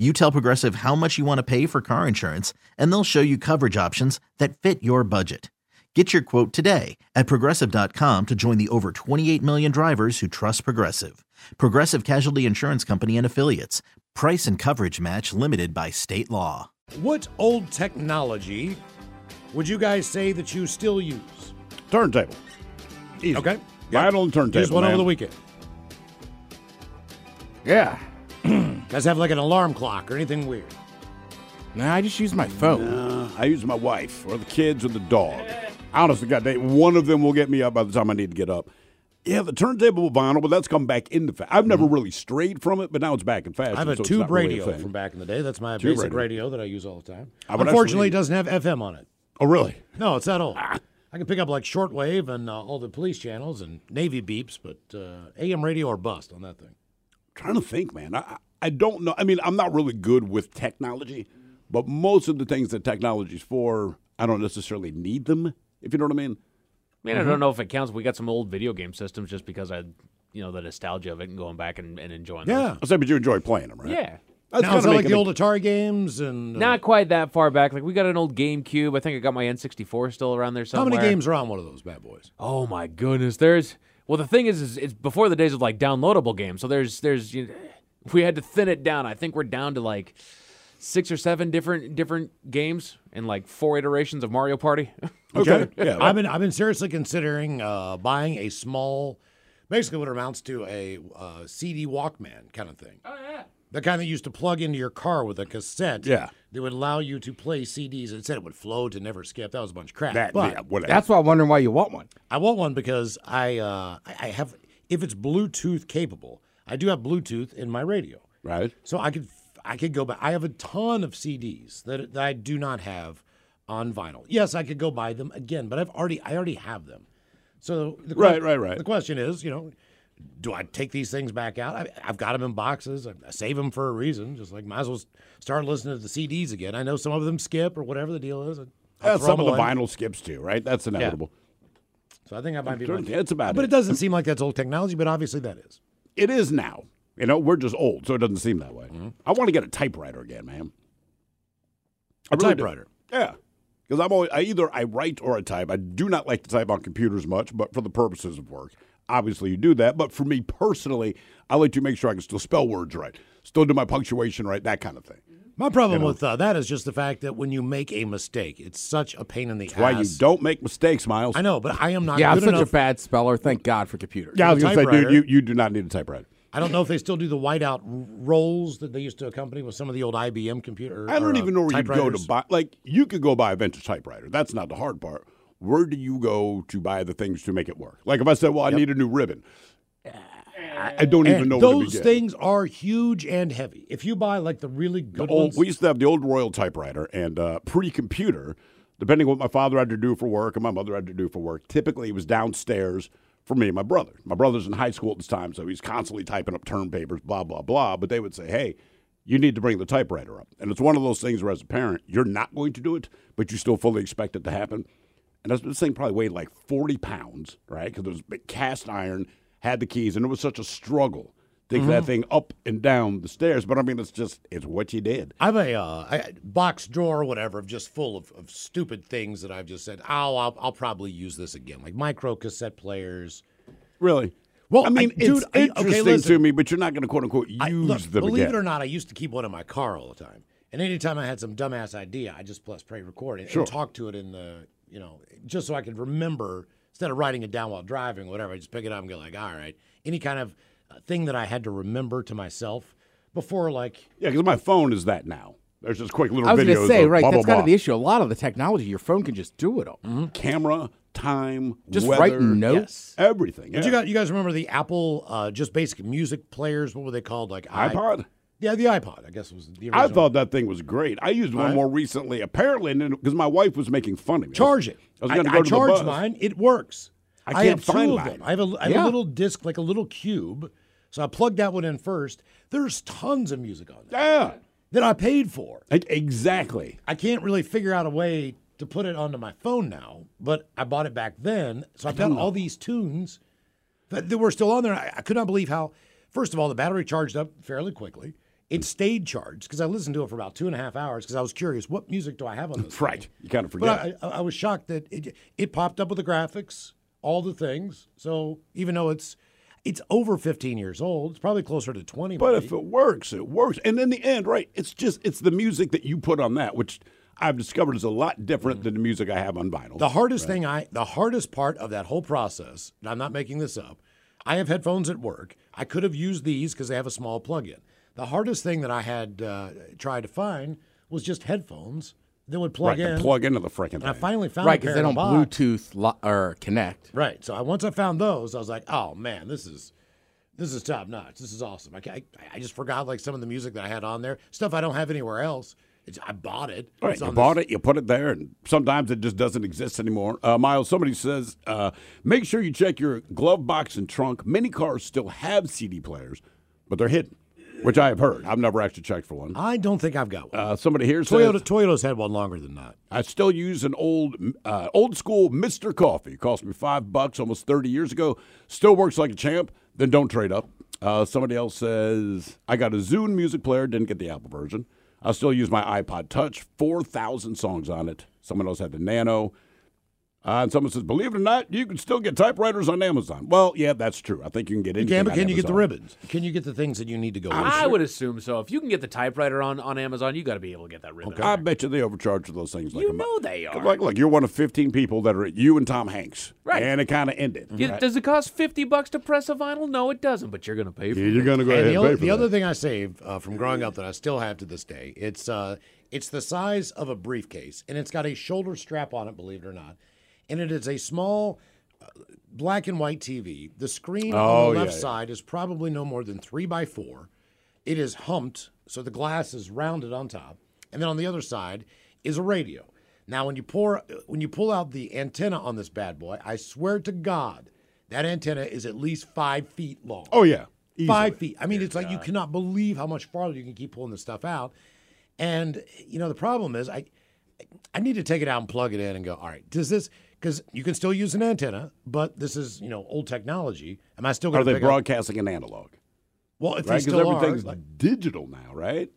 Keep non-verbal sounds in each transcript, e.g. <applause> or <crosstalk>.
You tell Progressive how much you want to pay for car insurance, and they'll show you coverage options that fit your budget. Get your quote today at progressive.com to join the over 28 million drivers who trust Progressive. Progressive Casualty Insurance Company and Affiliates. Price and coverage match limited by state law. What old technology would you guys say that you still use? Turntable. Easy. Okay. Vinyl and turntable. Just one man. over the weekend. Yeah. <clears throat> Guys have like an alarm clock or anything weird. Nah, I just use my phone. Uh, I use my wife or the kids or the dog. Honestly, God, they, one of them will get me up by the time I need to get up. Yeah, the turntable vinyl, but that's come back into fashion. I've never really strayed from it, but now it's back in fashion. I have a so it's tube not really a radio thing. from back in the day. That's my Tube basic radio. radio. that I use all the time. I would Unfortunately, it actually- doesn't have FM on it. Oh, really? No, it's that old. I can pick up like shortwave and uh, all the police channels and Navy beeps, but uh, AM radio or bust on that thing. Trying to think, man. I, I don't know. I mean, I'm not really good with technology, but most of the things that technology's for, I don't necessarily need them, if you know what I mean. I mean, I don't know if it counts. We got some old video game systems just because I, you know, the nostalgia of it and going back and, and enjoying Yeah. I say, but you enjoy playing them, right? Yeah. That's now, is that like the old Atari games? And uh, Not quite that far back. Like we got an old GameCube. I think I got my N64 still around there somewhere. how many games are on one of those bad boys? Oh my goodness. There's well, the thing is, is it's before the days of like downloadable games. So there's there's you <laughs> we had to thin it down. I think we're down to like six or seven different different games and like four iterations of Mario Party. <laughs> Okay. yeah. I've been I've been seriously considering uh, buying a small, basically what it amounts to a uh, CD Walkman kind of thing. Oh yeah. The kind that used to plug into your car with a cassette. Yeah. That would allow you to play CDs. It said it would float and never skip. That was a bunch of crap. that, but yeah, whatever. That's why I'm wondering why you want one. I want one because I uh, I I have if it's Bluetooth capable. I do have Bluetooth in my radio. right. So I could I could go back. I have a ton of CDs that, that I do not have on vinyl. Yes, I could go buy them again, but I've already I already have them. So the que- Right, right, right. The question is, you know, do I take these things back out? I, I've got them in boxes. I, I save them for a reason. Just like might as well start listening to the CDs again. I know some of them skip or whatever the deal is. Yeah, some of the vinyl skips too, right? That's inevitable. So I think I might be. Sure, That's about But it. it doesn't seem like that's old technology. But obviously that is. It is now. You know, we're just old, so it doesn't seem that way. Mm-hmm. I want to get a typewriter again, man. A really do. typewriter. Yeah. Because I'm always I either I write or I type. I do not like to type on computers much, but for the purposes of work, obviously you do that. But for me personally, I like to make sure I can still spell words right, still do my punctuation right, that kind of thing. My problem with uh, that is just the fact that when you make a mistake, it's such a pain in the ass. Why you don't make mistakes, Miles? I know, but I am not yeah, I'm such enough. a bad speller. Thank God for computers. Yeah, I was gonna say, dude, you, you do not need a typewriter. I don't know if they still do the whiteout rolls that they used to accompany with some of the old IBM computers. I don't or, uh, even know where you go to buy. Like, you could go buy a vintage typewriter. That's not the hard part. Where do you go to buy the things to make it work? Like, if I said, "Well, I need a new ribbon," I, I don't even And know where to those begin. things are huge and heavy. If you buy like the really The good old, ones, we used to have the old Royal typewriter and uh, pre-computer. Depending on what my father had to do for work and my mother had to do for work, typically it was downstairs for me and my brother. My brother's in high school at this time, so he's constantly typing up term papers, blah blah blah. But they would say, "Hey, you need to bring the typewriter up," and it's one of those things where, as a parent, you're not going to do it, but you still fully expect it to happen. And this, thing probably weighed like 40 pounds, right? Because it was big cast iron, had the keys, and it was such a struggle to get that thing up and down the stairs. But I mean, it's just, it's what you did. I have a uh, I- box drawer whatever, just full of, of stupid things that I've just said. Oh, I'll, I'll probably use this again, like micro cassette players. Really? Well, I mean, I- dude, it's I- okay, interesting listen. to me, but you're not going to quote unquote use I, look, them believe again. it or not, I used to keep one in my car all the time. And anytime I had some dumbass idea, I just press play record it Sure. and talk to it in the, you know, just so I could remember instead of writing it down while driving or whatever. I just pick it up and go like, all right, any kind of uh, thing that I had to remember to myself. before like Yeah, because my phone is that now. There's just quick little I was videos. going to say, right, blah, that's blah, kind of the issue. A lot of the technology, your phone can just do it all. Camera, time, Just weather, writing notes. everything. Did you guys you guys remember the Apple uh, just basic music players? What were they called? Like i- iPod? Yeah, the iPod. I guess was the original. I thought that thing was great. I used one Right. more recently, apparently, because my wife was making fun of me. charge it. I was going to I go to the mine. It works. I I can't have two find of them. I have a I have Yeah. a little disc like a little cube. So I plugged that one in first. There's tons of music on there Yeah, that I paid for. exactly. I can't really figure out a way to put it onto my phone now, but I bought it back then. So I've got all these tunes that, that were still on there. I, I could not believe how, first of all, the battery charged up fairly quickly. It stayed charged because I listened to it for about two and a half hours because I was curious what music do I have on this? <laughs> thing? Right. You kind of forget. But I, I, was shocked that it, it popped up with the graphics, all the things. So even though it's it's over 15 years old, it's probably closer to 20. But maybe. if it works, it works. And in the end, right, it's just it's the music that you put on that, which I've discovered is a lot different mm. than the music I have on vinyl. The hardest thing I, the hardest part of that whole process, and I'm not making this up, I have headphones at work. I could have used these because they have a small plug-in. The hardest thing that I had uh, tried to find was just headphones that would plug right, in. plug into the freaking and I finally found Right, because they don't box. Bluetooth lo- or connect. Right. So I, once I found those, I was like, oh man, this is this is top notch. This is awesome. I, I, I just forgot like some of the music that I had on there, stuff I don't have anywhere else. It's, I bought it. Right, It's you bought this- it, you put it there, and sometimes it just doesn't exist anymore. Uh, Miles, somebody says, uh, make sure you check your glove box and trunk. Many cars still have CD players, but they're hidden, which I have heard. I've never actually checked for one. I don't think I've got one. Uh, somebody here Toyota says, Toyota's had one longer than that. I still use an old, uh, old school Mister Coffee. Cost me five bucks almost thirty years ago. Still works like a champ. Then don't trade up. Uh, somebody else says I got a Zune music player. Didn't get the Apple version. I still use my iPod Touch. Four thousand songs on it. Someone else had the Nano. Uh, and someone says, believe it or not, you can still get typewriters on Amazon. Well, yeah, that's true. I think you can get You can, but on can you get the ribbons? Can you get the things that you need to go? with? I would assume so. If you can get the typewriter on, on Amazon, you got to be able to get that ribbon. I bet you they overcharge for those things. Like You a know they are. Like, look, you're one of 15 people that are you and Tom Hanks. Right. And it kind of ended. Yeah, Does it cost fifty bucks to press a vinyl? No, it doesn't. But you're gonna pay for Yeah, it. You're going to go And ahead the, and pay other, for the that. other thing I saved uh, from growing up that I still have to this day, it's uh, it's the size of a briefcase, and it's got a shoulder strap on it. Believe it or not, and it is a small uh, black and white TV. The screen Oh, on the left yeah. side is probably no more than three by four. It is humped, so the glass is rounded on top, and then on the other side is a radio. Now, when you pour when you pull out the antenna on this bad boy, I swear to God, that antenna is at least five feet long. Oh, yeah. Easily. Five feet. I mean, it's like you cannot believe how much farther you can keep pulling this stuff out. And you know, the problem is, I I need to take it out and plug it in and go. All right, does this? Because you can still use an antenna, but this is you know old technology. Am I still going to they pick up? broadcasting an analog? Well, if Right? they still everything's are, like, digital now, right?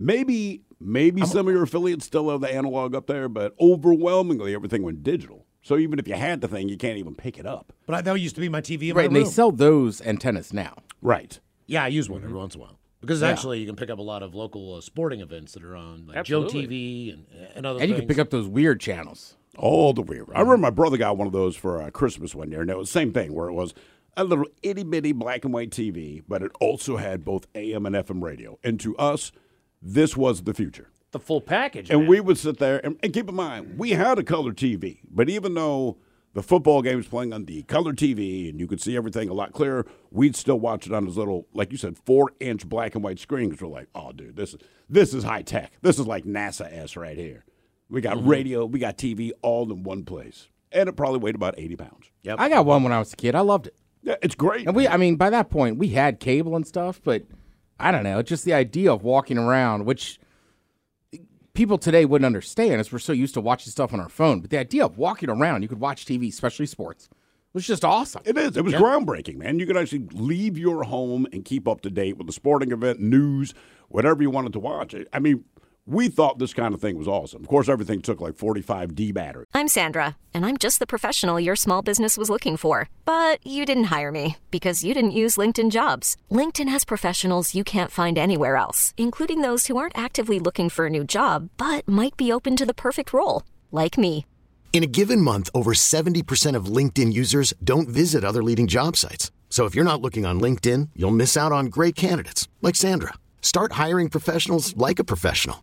Maybe maybe some of your affiliates still have the analog up there, but overwhelmingly everything went digital. So even if you had the thing, you can't even pick it up. but I, that used to be my TV in Right, my and they sell those antennas now. Right. yeah, I use one every once in a while because actually you can pick up a lot of local uh, sporting events that are on like Joe Absolutely. TV and and other And you can pick up those weird channels. All the weird. I remember my brother got one of those for uh, Christmas one year, and it was the same thing where it was a little itty bitty black and white TV, but it also had both AM and FM radio. And to us, this was the future. the full package. And man. we would sit there, and, and keep in mind, we had a color TV, but even though the football game was playing on the color TV and you could see everything a lot clearer, we'd still watch it on this little, like you said, four inch black and white screen because we're like, oh, dude, this is this is high tech. This is like NASA S right here. We got Mm-hmm. radio, we got TV all in one place. And it probably weighed about 80 pounds. Yep. I got one when I was a kid. I loved it. Yeah, it's great. And we, I mean, by that point, we had cable and stuff, but I don't know. Just the idea of walking around, which people today wouldn't understand as we're so used to watching stuff on our phone. But the idea of walking around, you could watch TV, especially sports, was just awesome. It is. It was groundbreaking, man. You could actually leave your home and keep up to date with the sporting event, news, whatever you wanted to watch. I mean, we thought this kind of thing was awesome. Of course, everything took like 45D battery. I'm Sandra, and I'm just the professional your small business was looking for. But you didn't hire me because you didn't use LinkedIn jobs. LinkedIn has professionals you can't find anywhere else, including those who aren't actively looking for a new job but might be open to the perfect role, like me. In a given month, over 70% of LinkedIn users don't visit other leading job sites. So if you're not looking on LinkedIn, you'll miss out on great candidates like Sandra. Start hiring professionals like a professional.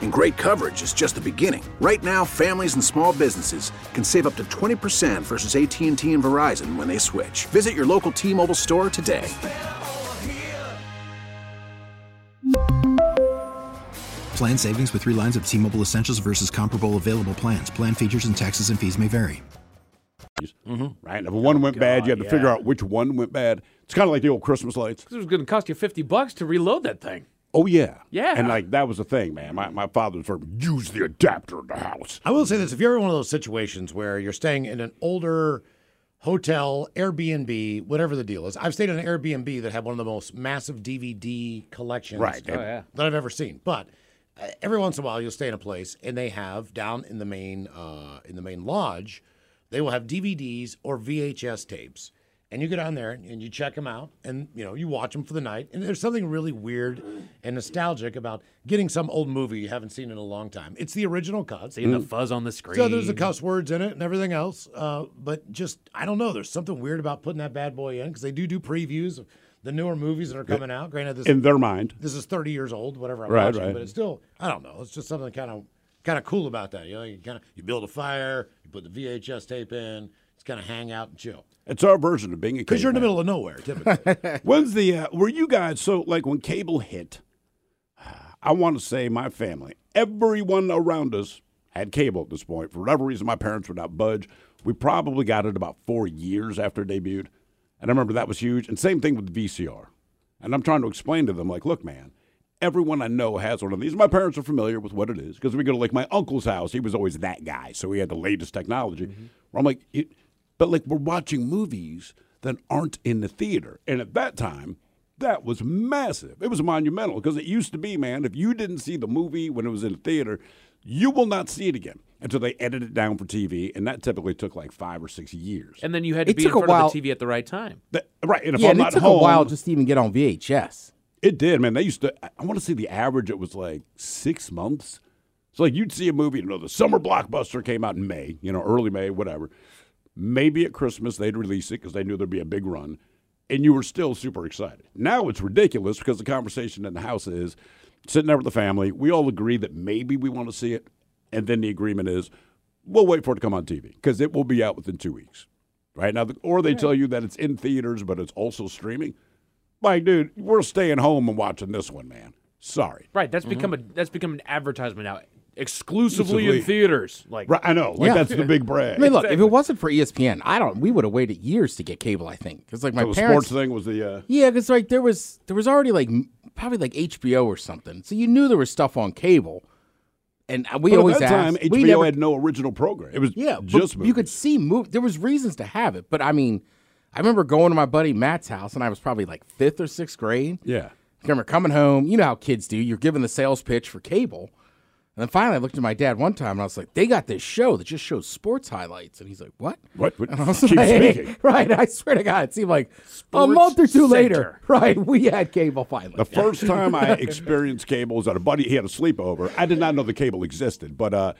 And great coverage is just the beginning. Right now, families and small businesses can save up to 20% versus AT&T and Verizon when they switch. Visit your local T-Mobile store today. Plan savings with three lines of T Mobile Essentials versus comparable available plans. Plan features and taxes and fees may vary. Mm-hmm. Right? And if one went bad, you had to figure out which one went bad. It's kind of like the old Christmas lights. It was going to cost you 50 bucks to reload that thing. Oh, yeah. Yeah. And like that was the thing, man. My, my father was sort of use the adapter in the house. I will say this: if you're in one of those situations where you're staying in an older hotel, Airbnb, whatever the deal is, I've stayed in an Airbnb that had one of the most massive DVD collections Right. Oh, yeah. that I've ever seen. But uh, every once in a while, you'll stay in a place and they have down in the main uh, in the main lodge, they will have DVDs or VHS tapes. And you get on there and you check them out, and you know you watch them for the night. And there's something really weird and nostalgic about getting some old movie you haven't seen in a long time. It's the original cut. Seeing the fuzz on the screen. So there's the cuss words in it and everything else. Uh, but just, I don't know. There's something weird about putting that bad boy in because they do do previews of the newer movies that are coming out. Granted, this In their mind. this is 30 years old, whatever I'm Right, watching, right. but it's still, I don't know. It's just something kind of kind of cool about that. You know, you kind of you build a fire, you put the VHS tape in, it's kind of hang out and chill It's our version of being a because you're in the middle of nowhere typically. <laughs> When's the uh, were you guys so like when cable hit? I want to say my family, everyone around us had cable at this point. For whatever reason, my parents would not budge. We probably got it about four years after it debuted, and I remember that was huge. And same thing with the VCR. And I'm trying to explain to them, like, look, man, everyone I know has one of these. My parents are familiar with what it is because we go to like my uncle's house. He was always that guy, so he had the latest technology. Where I'm like, it, but like we're watching movies that aren't in the theater, and at that time. That was massive. It was monumental because it used to be, man, if you didn't see the movie when it was in the theater, you will not see it again until they edit it down for TV. And that typically took like five or six years. And then you had to It be in took a front while- of the TV at the right time. That- right. And if yeah, I'm and it took home, a while just to even get on VHS. It did, man. They used to. I want to say the average. It was like six months. So like you'd see a movie. You know, the summer blockbuster came out in May. You know, early May, whatever. Maybe at Christmas they'd release it because they knew there'd be a big run, and you were still super excited. Now it's ridiculous because the conversation in the house is sitting there with the family. We all agree that maybe we want to see it, and then the agreement is we'll wait for it to come on TV because it will be out within two weeks. Right now, the- or they tell you that it's in theaters, but it's also streaming. Like, dude, we're staying home and watching this one, man. Sorry. Right. That's mm-hmm. become a that's become an advertisement now, exclusively Exclusively. in theaters. Like Right, I know. Like Yeah. that's the big brag. I mean, look, if it wasn't for ESPN, I don't. We would have waited years to get cable. I think because like my So the parents. sports thing was the uh, Yeah, because like there was there was already like probably like HBO or something, so you knew there was stuff on cable, and uh, we but always at that time asked. HBO we never, had no original program. It was yeah, but just you could see move. There was reasons to have it, but I mean, I remember going to my buddy Matt's house, and I was probably like fifth or sixth grade. yeah. I remember coming home. You know how kids do. You're given the sales pitch for cable. And then finally, I looked at my dad one time and I was like, they got this show that just shows sports highlights. And he's like, what? What? what And I was keep like, <laughs> speaking. right. I swear to God, it seemed like a month or two Center. later, right? We had cable finally. The first time I experienced cable was at a buddy. He had a sleepover. I did not know the cable existed, but uh,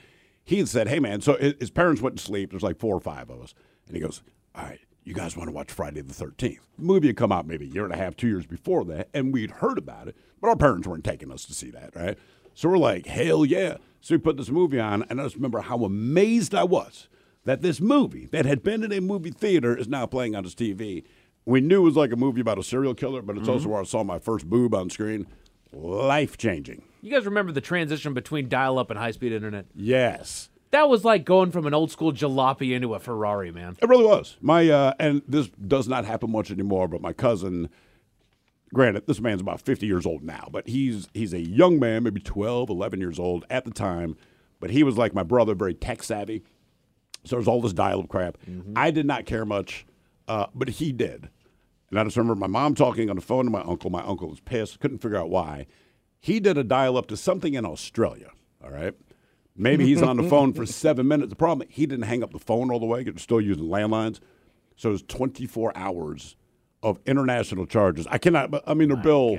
he had said, "Hey, man." So his his parents went to sleep. There's like four or five of us, and he goes, "All right, you guys want to watch Friday the 13th?" The movie had come out maybe a year and a half, two years before that, and we'd heard about it, but our parents weren't taking us to see that, right? So we're like, "Hell yeah!" So we put this movie on, and I just remember how amazed I was that this movie that had been in a movie theater is now playing on his TV. We knew it was like a movie about a serial killer, but it's also where I saw my first boob on screen. Life changing. you guys remember the transition between dial up and high speed internet? Yes. That was like going from an old school jalopy into a Ferrari, man. It really was. My uh, and this does not happen much anymore, but my cousin granted, this man's about 50 years old now, but he's he's a young man, maybe 12, 11 years old at the time. But he was like my brother, very tech savvy. So there's all this dial-up crap. I did not care much, uh, but he did. And I just remember my mom talking on the phone to my uncle. My uncle was pissed, couldn't figure out why. He did a dial-up to something in Australia. All right. Maybe he's on the <laughs> phone for seven minutes. The problem, he didn't hang up the phone all the way. You're still using landlines. So it was 24 hours of international charges. I cannot, I mean, their bill,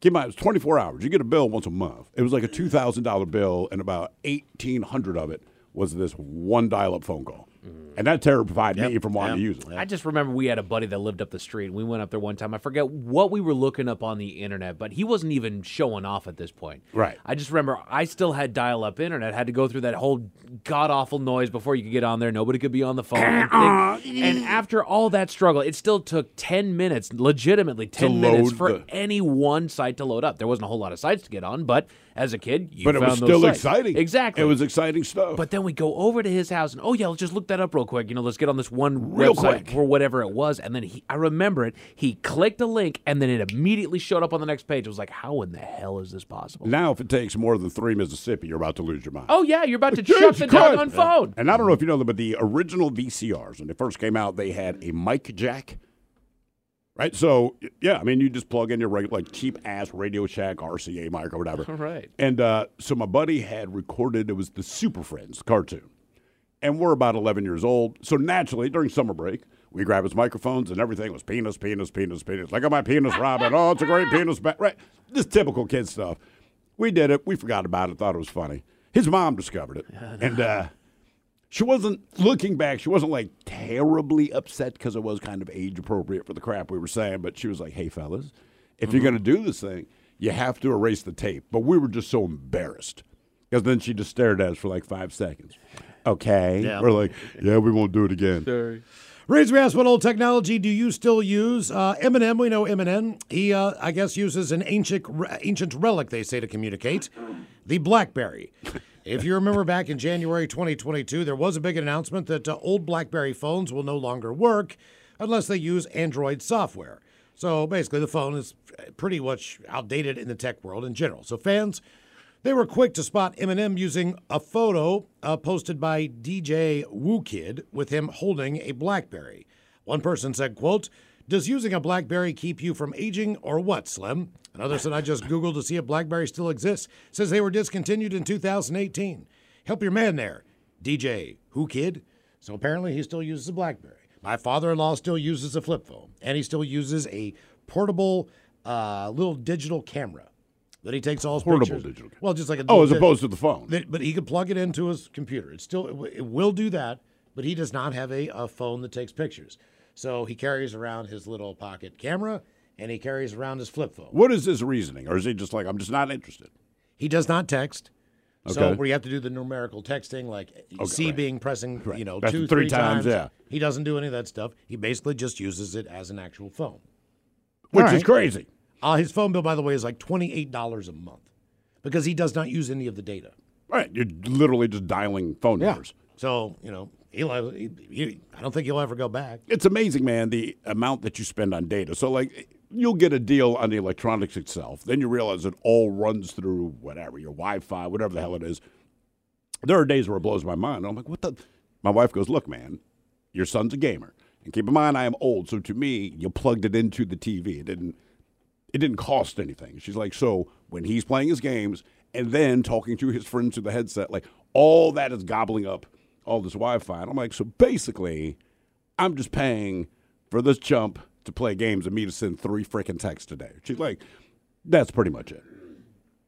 keep in mind, it was 24 hours. You get a bill once a month. It was like a $2,000 bill, and about 1800 of it was this one dial up phone call. And that terrified me from wanting to use it. I just remember we had a buddy that lived up the street. We went up there one time. I forget what we were looking up on the internet, but he wasn't even showing off at this point. Right. I just remember I still had dial up internet, had to go through that whole god awful noise before you could get on there. Nobody could be on the phone. <coughs> and, after all that struggle, it still took 10 minutes, legitimately 10 minutes for the- any one site to load up. There wasn't a whole lot of sites to get on, but as a kid, you But it was still sites. exciting. Exactly. It was exciting stuff. But then we go over to his house and oh yeah, let's just look that up real quick. You know, let's get on this one Real website quick. or whatever it was. And then he, I remember it. He clicked a link and then it immediately showed up on the next page. It was like, how in the hell is this possible? now, if it takes more than three Mississippi, you're about to lose your mind. Oh yeah, you're about to <laughs> shut the doggone phone. And I don't know if you know them, but the original VCRs, when they first came out, they had a mic jack. Right? So, yeah, I mean, you just plug in your regular, like cheap ass Radio Shack RCA mic or whatever. <laughs> Right. And uh, so my buddy had recorded, it was the Super Friends cartoon. And we're about 11 years old. So naturally, during summer break, we grab his microphones and everything was penis, penis, penis, penis. Look at my penis, Robin. Oh, it's a great penis. Ba-. Right. Just typical kid stuff. We did it. We forgot about it. Thought it was funny. His mom discovered it. And uh, she wasn't, looking back, she wasn't like terribly upset because it was kind of age appropriate for the crap we were saying. But she was like, hey, fellas, if you're going to do this thing, you have to erase the tape. But we were just so embarrassed because then she just stared at us for like five seconds. Okay. Yeah. We're like, yeah, we won't do it again. Reads we asked, what old technology do you still use? Uh, Eminem, we know Eminem. He, uh, I guess, uses an ancient ancient relic, they say, to communicate the Blackberry. <laughs> If you remember back in January 2022, there was a big announcement that uh, old Blackberry phones will no longer work unless they use Android software. So basically, the phone is pretty much outdated in the tech world in general. So fans, they were quick to spot Eminem using a photo uh, posted by DJ Whoo Kid with him holding a BlackBerry. One person said, "quote Does using a BlackBerry keep you from aging, or what, Slim?" Another said, "I just googled to see if BlackBerry still exists. Says they were discontinued in 2018. Help your man there, DJ Whoo Kid." So apparently, he still uses a BlackBerry. My father-in-law still uses a flip phone, and he still uses a portable uh, little digital camera that he takes all his Portable pictures. digital camera. Well, just like a Oh, as opposed to the phone. that- but he could plug it into his computer. It still it, will do that, but he does not have a, a phone that takes pictures. So he carries around his little pocket camera and he carries around his flip phone. What is his reasoning? Or is he just like, I'm just not interested? He does not text. Okay. So Okay. where you have to do the numerical texting, like C right. being pressing, you know, That's two, three three times, yeah. He doesn't do any of that stuff. He basically just uses it as an actual phone. Which All is crazy. Uh, his phone bill, by the way, is like twenty eight dollars a month because he does not use any of the data. Right. You're literally just dialing phone Yeah. numbers. So you know, he'll, he, he, I don't think he'll ever go back. It's amazing, man, the amount that you spend on data. So, like, you'll get a deal on the electronics itself. Then you realize it all runs through whatever, your Wi Fi, whatever the hell it is. There are days where it blows my mind. I'm like, what the? My wife goes, look, man, your son's a gamer. And keep in mind, I am old. So to me, you plugged it into the TV. It didn't. It didn't cost anything. She's like, so when he's playing his games and then talking to his friends through the headset, like all that is gobbling up all this Wi-Fi. And I'm like, so basically, I'm just paying for this chump to play games and me to send three freaking texts a day. She's like, that's pretty much it.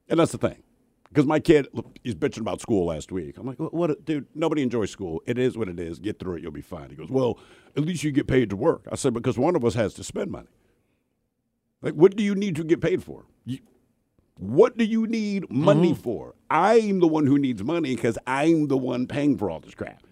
And that's the thing. Because my kid, look, he's bitching about school last week. I'm like, what, dude, nobody enjoys school. It is what it is. Get through it. You'll be fine. He goes, well, at least you get paid to work. I said, because one of us has to spend money. Like, what do you need to get paid for? You, what do you need money mm-hmm. for? I'm the one who needs money because I'm the one paying for all this crap.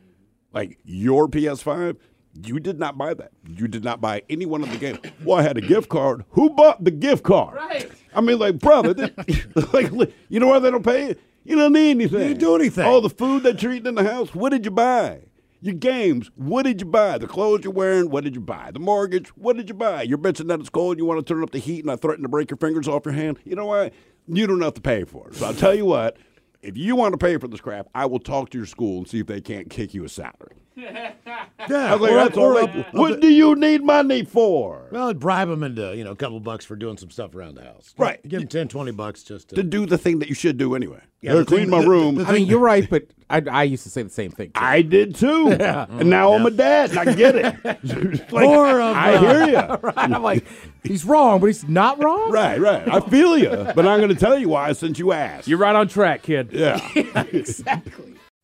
Like your PS5, you did not buy that. You did not buy any one of the games. Well, I had a gift card. Who bought the gift card? Right. I mean, like, brother, they- <laughs> <laughs> like, you know why they don't pay you? You don't need anything. You didn't do anything. All the food that you're eating in the house, what did you buy? Your games, what did you buy? The clothes you're wearing, what did you buy? The mortgage, what did you buy? You're bitching that it's cold, you want to turn up the heat, and I threaten to break your fingers off your hand. You know what? You don't have to pay for it. So I'll tell you what, if you want to pay for this crap, I will talk to your school and see if they can't kick you a salary. Yeah, like, or- or right. I'll- I'll What do- do you need money for? Well, I'd bribe them into you know a couple bucks for doing some stuff around the house. Right. Give them 10, 20 bucks just to. To do the thing that you should do anyway. Yeah, Yeah, the clean thing- my the- room. the I mean, you're right, but I, I used to say the same thing. Too. I did too. <laughs> yeah. And now I'm a dad and I get it. <laughs> <laughs> like, More of, I uh, hear you. right? I'm like, he's wrong, but he's not wrong. Right, right. I feel you, but I'm going to tell you why since you asked. You're right on track, kid. yeah. exactly.